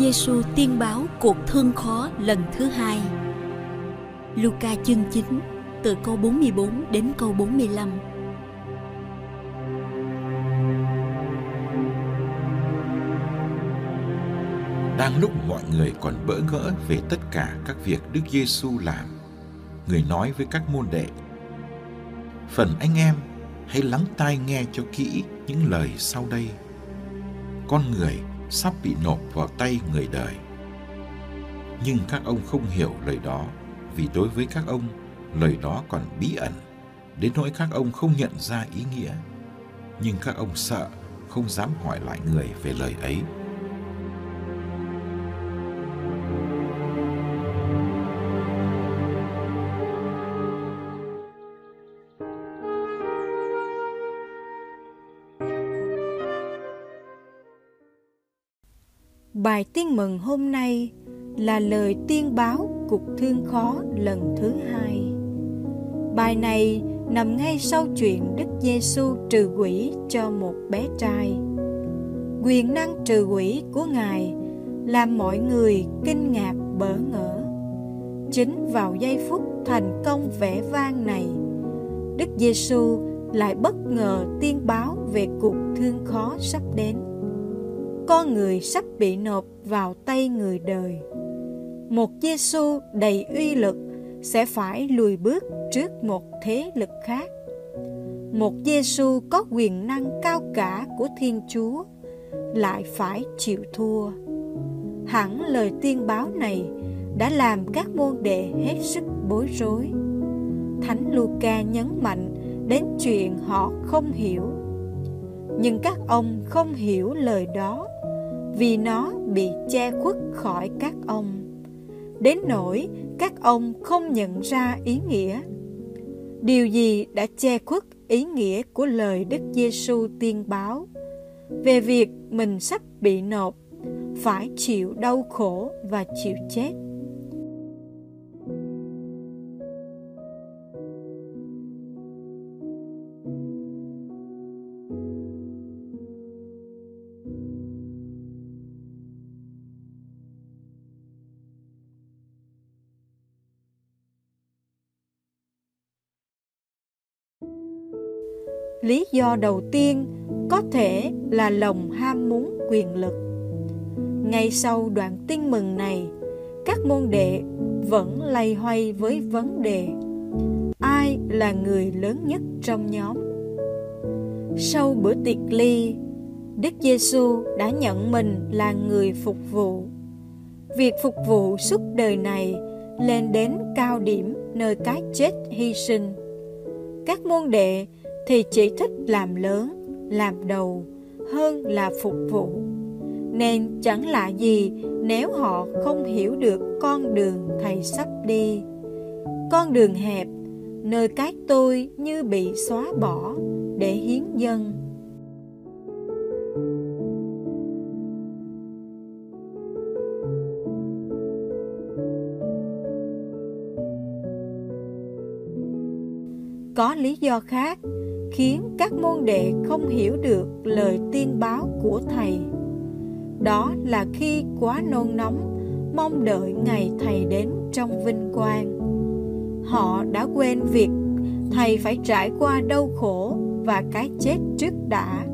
Giêsu tiên báo cuộc thương khó lần thứ hai. Luca chương 9 từ câu 44 đến câu 45. Đang lúc mọi người còn bỡ ngỡ về tất cả các việc Đức Giêsu làm, người nói với các môn đệ: "Phần anh em hãy lắng tai nghe cho kỹ những lời sau đây. Con người sắp bị nộp vào tay người đời. Nhưng các ông không hiểu lời đó, vì đối với các ông, lời đó còn bí ẩn, đến nỗi các ông không nhận ra ý nghĩa. Nhưng các ông sợ, không dám hỏi lại người về lời ấy. Mừng hôm nay là lời tiên báo cuộc thương khó lần thứ hai. Bài này nằm ngay sau chuyện Đức Giêsu trừ quỷ cho một bé trai. Quyền năng trừ quỷ của Ngài làm mọi người kinh ngạc bỡ ngỡ. Chính vào giây phút thành công vẻ vang này, Đức Giêsu lại bất ngờ tiên báo về cuộc thương khó sắp đến con người sắp bị nộp vào tay người đời. Một Giêsu đầy uy lực sẽ phải lùi bước trước một thế lực khác. Một Giêsu có quyền năng cao cả của Thiên Chúa lại phải chịu thua. Hẳn lời tiên báo này đã làm các môn đệ hết sức bối rối. Thánh Luca nhấn mạnh đến chuyện họ không hiểu. Nhưng các ông không hiểu lời đó vì nó bị che khuất khỏi các ông. Đến nỗi các ông không nhận ra ý nghĩa. Điều gì đã che khuất ý nghĩa của lời đức giêsu tiên báo? Về việc mình sắp bị nộp, phải chịu đau khổ và chịu chết. Lý do đầu tiên có thể là lòng ham muốn quyền lực. Ngay sau đoạn tin mừng này, các môn đệ vẫn lay hoay với vấn đề, ai là người lớn nhất trong nhóm? Sau bữa tiệc ly, đức giêsu đã nhận mình là người phục vụ. Việc phục vụ suốt đời này lên đến cao điểm nơi cái chết hy sinh. Các môn đệ thì chỉ thích làm lớn, làm đầu hơn là phục vụ. Nên chẳng lạ gì nếu họ không hiểu được con đường thầy sắp đi. Con đường hẹp, nơi cái tôi như bị xóa bỏ để hiến dân. Có lý do khác khiến các môn đệ không hiểu được lời tiên báo của thầy. Đó là khi quá nôn nóng, mong đợi ngày thầy đến trong vinh quang. Họ đã quên việc thầy phải trải qua đau khổ và cái chết trước đã.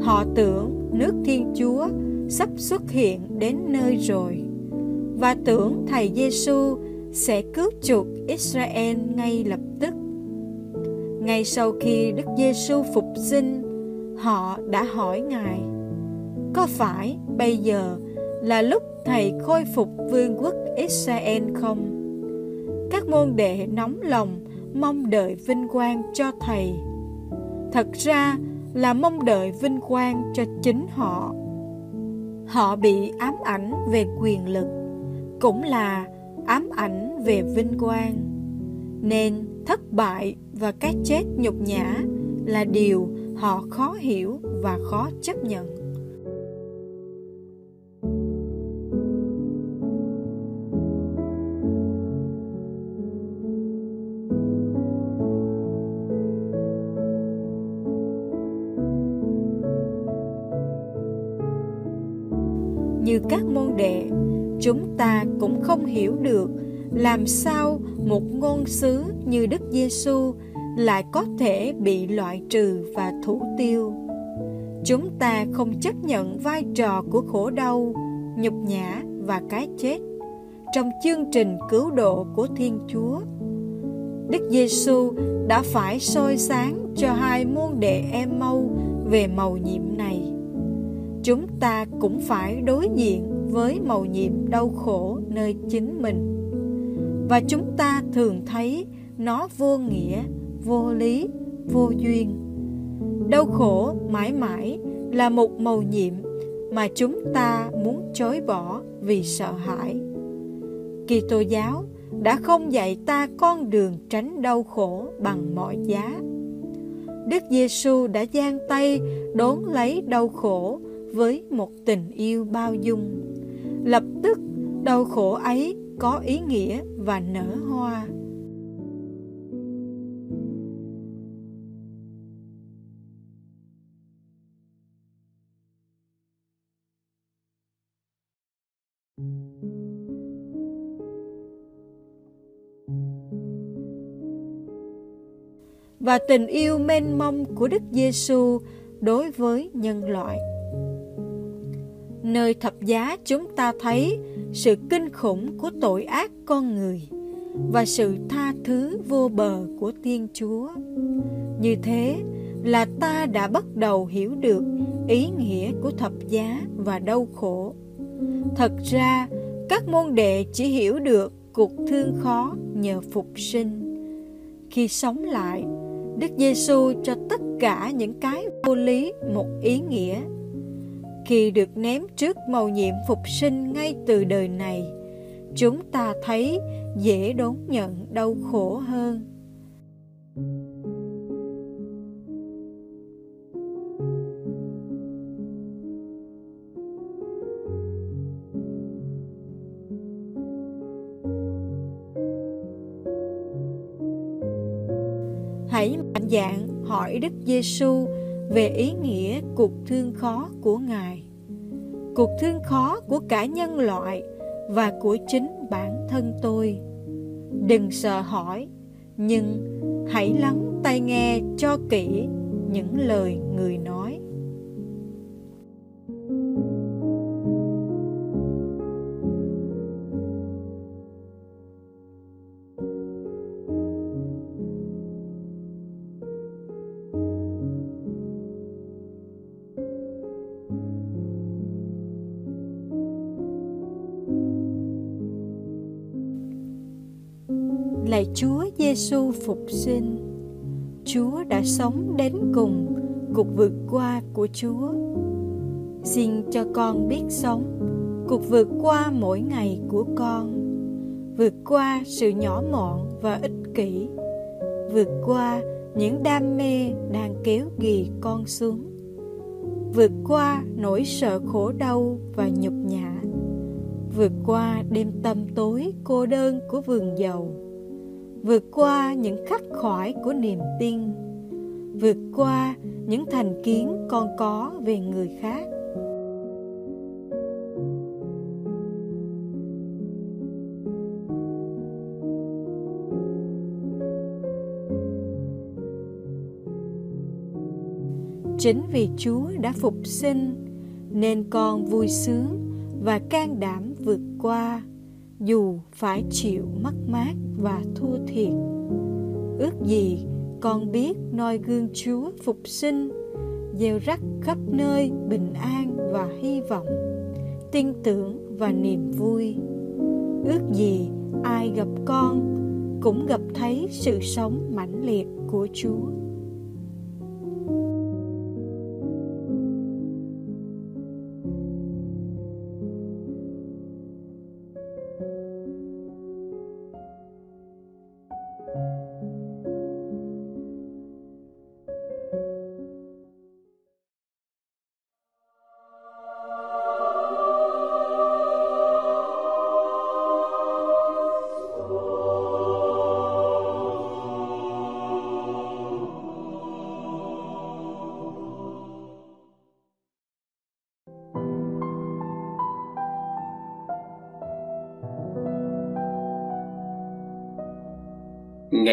Họ tưởng nước thiên chúa sắp xuất hiện đến nơi rồi, và tưởng thầy Giêsu sẽ cứu chuộc Israel ngay lập tức. Ngay sau khi Đức Giêsu phục sinh, họ đã hỏi Ngài: Có phải bây giờ là lúc thầy khôi phục vương quốc Israel không? Các môn đệ nóng lòng mong đợi vinh quang cho thầy. Thật ra là mong đợi vinh quang cho chính họ. Họ bị ám ảnh về quyền lực, cũng là ám ảnh về vinh quang. Nên thất bại và cái chết nhục nhã là điều họ khó hiểu và khó chấp nhận. như các môn đệ, chúng ta cũng không hiểu được làm sao một ngôn sứ như Đức Giêsu lại có thể bị loại trừ và thủ tiêu. Chúng ta không chấp nhận vai trò của khổ đau, nhục nhã và cái chết trong chương trình cứu độ của Thiên Chúa. Đức Giêsu đã phải soi sáng cho hai môn đệ em mau về màu nhiệm này chúng ta cũng phải đối diện với màu nhiệm đau khổ nơi chính mình và chúng ta thường thấy nó vô nghĩa, vô lý, vô duyên. Đau khổ mãi mãi là một màu nhiệm mà chúng ta muốn chối bỏ vì sợ hãi. Kitô giáo đã không dạy ta con đường tránh đau khổ bằng mọi giá. Đức Giêsu đã giang tay đón lấy đau khổ với một tình yêu bao dung. Lập tức đau khổ ấy có ý nghĩa và nở hoa và tình yêu mênh mông của Đức Giêsu đối với nhân loại. Nơi thập giá chúng ta thấy sự kinh khủng của tội ác con người và sự tha thứ vô bờ của Thiên Chúa. Như thế là ta đã bắt đầu hiểu được ý nghĩa của thập giá và đau khổ. Thật ra, các môn đệ chỉ hiểu được cuộc thương khó nhờ phục sinh. Khi sống lại, Đức Giêsu cho tất cả những cái vô lý một ý nghĩa khi được ném trước màu nhiệm phục sinh ngay từ đời này, chúng ta thấy dễ đón nhận đau khổ hơn. Hãy mạnh dạn hỏi Đức Giêsu về ý nghĩa cuộc thương khó của Ngài, cuộc thương khó của cả nhân loại và của chính bản thân tôi. Đừng sợ hỏi, nhưng hãy lắng tai nghe cho kỹ những lời người nói. Lạy Chúa Giêsu phục sinh, Chúa đã sống đến cùng cuộc vượt qua của Chúa. Xin cho con biết sống cuộc vượt qua mỗi ngày của con, vượt qua sự nhỏ mọn và ích kỷ, vượt qua những đam mê đang kéo ghì con xuống, vượt qua nỗi sợ khổ đau và nhục nhã, vượt qua đêm tâm tối cô đơn của vườn dầu vượt qua những khắc khoải của niềm tin, vượt qua những thành kiến con có về người khác. Chính vì chúa đã phục sinh, nên con vui sướng và can đảm vượt qua dù phải chịu mất mát và thua thiệt. Ước gì con biết noi gương chúa phục sinh, gieo rắc khắp nơi bình an và hy vọng, tin tưởng và niềm vui. Ước gì ai gặp con cũng gặp thấy sự sống mãnh liệt của chúa.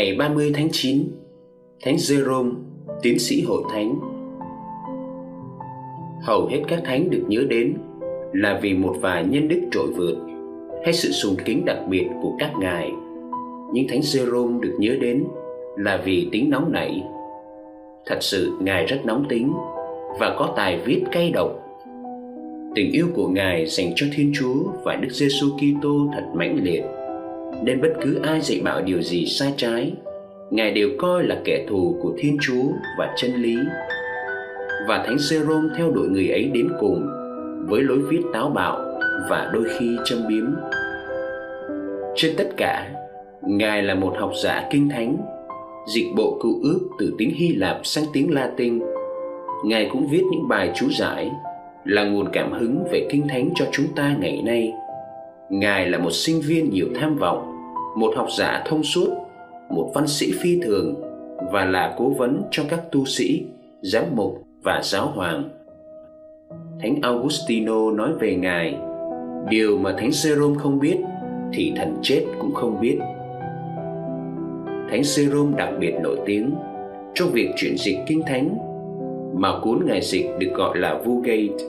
Ngày 30 tháng 9 Thánh Jerome, tiến sĩ hội thánh Hầu hết các thánh được nhớ đến là vì một vài nhân đức trội vượt hay sự sùng kính đặc biệt của các ngài. Nhưng Thánh Jerome được nhớ đến là vì tính nóng nảy. Thật sự ngài rất nóng tính và có tài viết cay độc. Tình yêu của ngài dành cho Thiên Chúa và Đức Giêsu Kitô thật mãnh liệt nên bất cứ ai dạy bảo điều gì sai trái, ngài đều coi là kẻ thù của thiên chúa và chân lý. Và thánh Jerome theo đuổi người ấy đến cùng với lối viết táo bạo và đôi khi châm biếm. Trên tất cả, ngài là một học giả kinh thánh, dịch bộ cựu ước từ tiếng hy lạp sang tiếng latin. Ngài cũng viết những bài chú giải là nguồn cảm hứng về kinh thánh cho chúng ta ngày nay ngài là một sinh viên nhiều tham vọng, một học giả thông suốt, một văn sĩ phi thường và là cố vấn cho các tu sĩ, giám mục và giáo hoàng. Thánh augustino nói về ngài, điều mà thánh Jerome không biết, thì thần chết cũng không biết. Thánh Jerome đặc biệt nổi tiếng trong việc chuyển dịch kinh thánh, mà cuốn ngài dịch được gọi là Vulgate.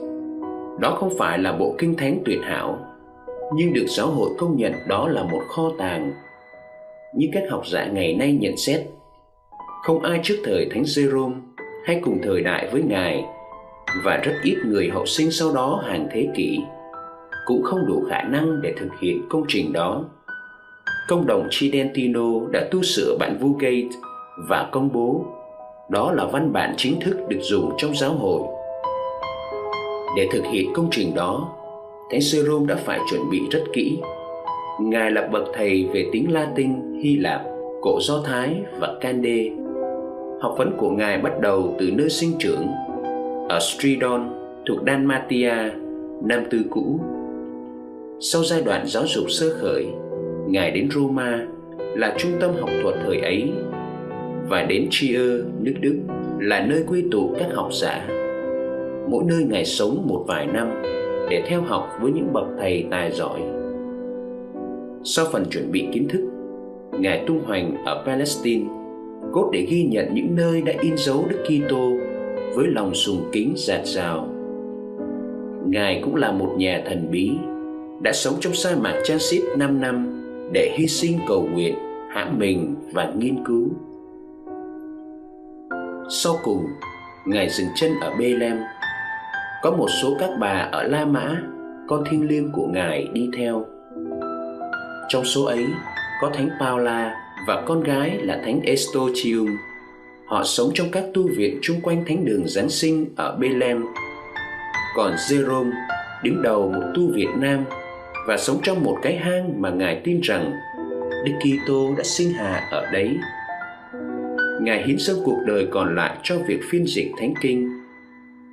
Đó không phải là bộ kinh thánh tuyệt hảo nhưng được giáo hội công nhận đó là một kho tàng. Như các học giả ngày nay nhận xét, không ai trước thời Thánh Jerome hay cùng thời đại với Ngài và rất ít người hậu sinh sau đó hàng thế kỷ cũng không đủ khả năng để thực hiện công trình đó. Công đồng Chidentino đã tu sửa bản Vulgate và công bố đó là văn bản chính thức được dùng trong giáo hội. Để thực hiện công trình đó, Thánh Jerome đã phải chuẩn bị rất kỹ. Ngài là bậc thầy về tiếng Latin, Hy Lạp, cổ Do Thái và Cande. Học vấn của Ngài bắt đầu từ nơi sinh trưởng ở Stridon thuộc Dalmatia, Nam Tư cũ. Sau giai đoạn giáo dục sơ khởi, Ngài đến Roma là trung tâm học thuật thời ấy và đến Trier, nước Đức là nơi quy tụ các học giả. Mỗi nơi Ngài sống một vài năm để theo học với những bậc thầy tài giỏi. Sau phần chuẩn bị kiến thức, Ngài tung hoành ở Palestine, cốt để ghi nhận những nơi đã in dấu Đức Kitô với lòng sùng kính dạt dào. Ngài cũng là một nhà thần bí, đã sống trong sa mạc Transit 5 năm để hy sinh cầu nguyện, hãm mình và nghiên cứu. Sau cùng, Ngài dừng chân ở Bethlehem có một số các bà ở La Mã, con thiên liêng của Ngài đi theo. Trong số ấy có Thánh Paula và con gái là Thánh Estochium. Họ sống trong các tu viện chung quanh thánh đường Giáng sinh ở Bethlehem. Còn Jerome đứng đầu một tu viện Nam và sống trong một cái hang mà Ngài tin rằng Đức Kitô đã sinh hạ ở đấy. Ngài hiến dâng cuộc đời còn lại cho việc phiên dịch Thánh Kinh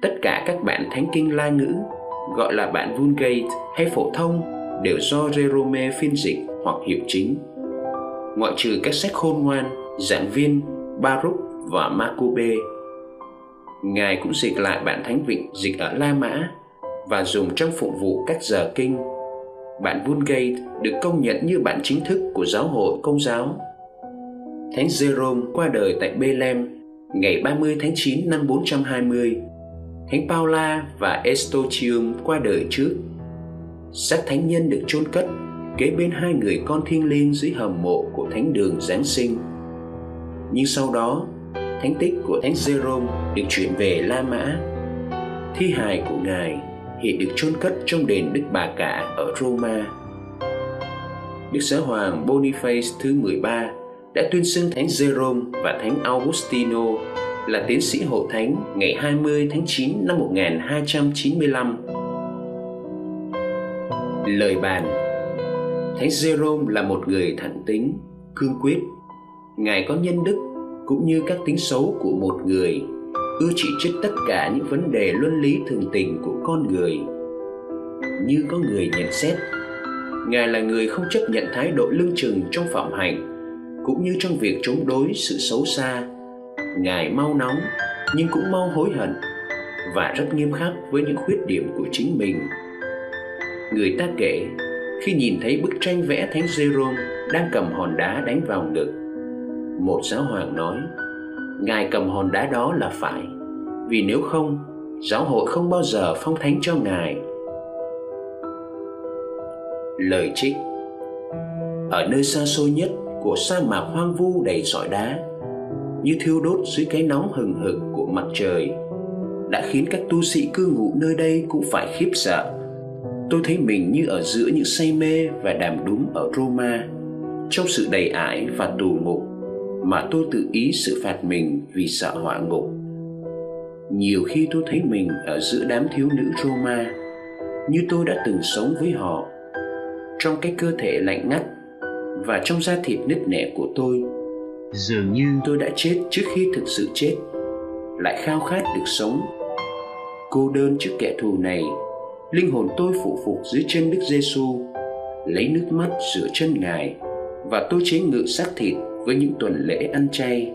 Tất cả các bản thánh kinh La ngữ, gọi là bản Vulgate hay phổ thông đều do Jerome phiên dịch hoặc hiệu chính. Ngoại trừ các sách khôn ngoan, giảng viên Baruch và Maccabe. Ngài cũng dịch lại bản thánh vịnh dịch ở La Mã và dùng trong phục vụ các giờ kinh. Bản Vulgate được công nhận như bản chính thức của giáo hội công giáo. Thánh Jerome qua đời tại Bethlehem ngày 30 tháng 9 năm 420 Thánh Paula và Estochium qua đời trước. Xác thánh nhân được chôn cất kế bên hai người con thiêng liêng dưới hầm mộ của thánh đường Giáng sinh. Nhưng sau đó, thánh tích của thánh Jerome được chuyển về La Mã. Thi hài của ngài hiện được chôn cất trong đền Đức Bà Cả ở Roma. Đức Giáo hoàng Boniface thứ 13 đã tuyên xưng Thánh Jerome và Thánh Augustino là tiến sĩ hộ thánh ngày 20 tháng 9 năm 1295. Lời bàn Thánh Jerome là một người thẳng tính, cương quyết. Ngài có nhân đức cũng như các tính xấu của một người, ưa chỉ trích tất cả những vấn đề luân lý thường tình của con người. Như có người nhận xét, Ngài là người không chấp nhận thái độ lưng chừng trong phạm hành, cũng như trong việc chống đối sự xấu xa. Ngài mau nóng nhưng cũng mau hối hận và rất nghiêm khắc với những khuyết điểm của chính mình. Người ta kể khi nhìn thấy bức tranh vẽ Thánh Jerome đang cầm hòn đá đánh vào ngực. Một giáo hoàng nói, Ngài cầm hòn đá đó là phải, vì nếu không, giáo hội không bao giờ phong thánh cho Ngài. Lời trích Ở nơi xa xôi nhất của sa mạc hoang vu đầy sỏi đá, như thiêu đốt dưới cái nóng hừng hực của mặt trời, đã khiến các tu sĩ cư ngụ nơi đây cũng phải khiếp sợ. Tôi thấy mình như ở giữa những say mê và đàm đúng ở Roma trong sự đầy ải và tù ngục mà tôi tự ý sự phạt mình vì sợ họa ngục. Nhiều khi tôi thấy mình ở giữa đám thiếu nữ Roma như tôi đã từng sống với họ. Trong cái cơ thể lạnh ngắt và trong da thịt nứt nẻ của tôi dường như tôi đã chết trước khi thực sự chết. Lại khao khát được sống. Cô đơn trước kẻ thù này. Linh hồn tôi phụ phục dưới chân Đức Giêsu, lấy nước mắt rửa chân Ngài. Và tôi chế ngự xác thịt với những tuần lễ ăn chay.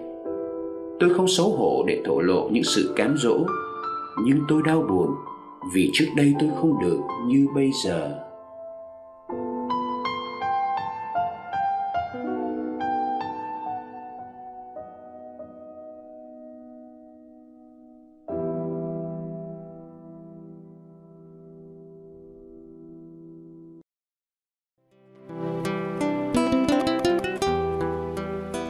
Tôi không xấu hổ để thổ lộ những sự cám dỗ, nhưng tôi đau buồn vì trước đây tôi không được như bây giờ.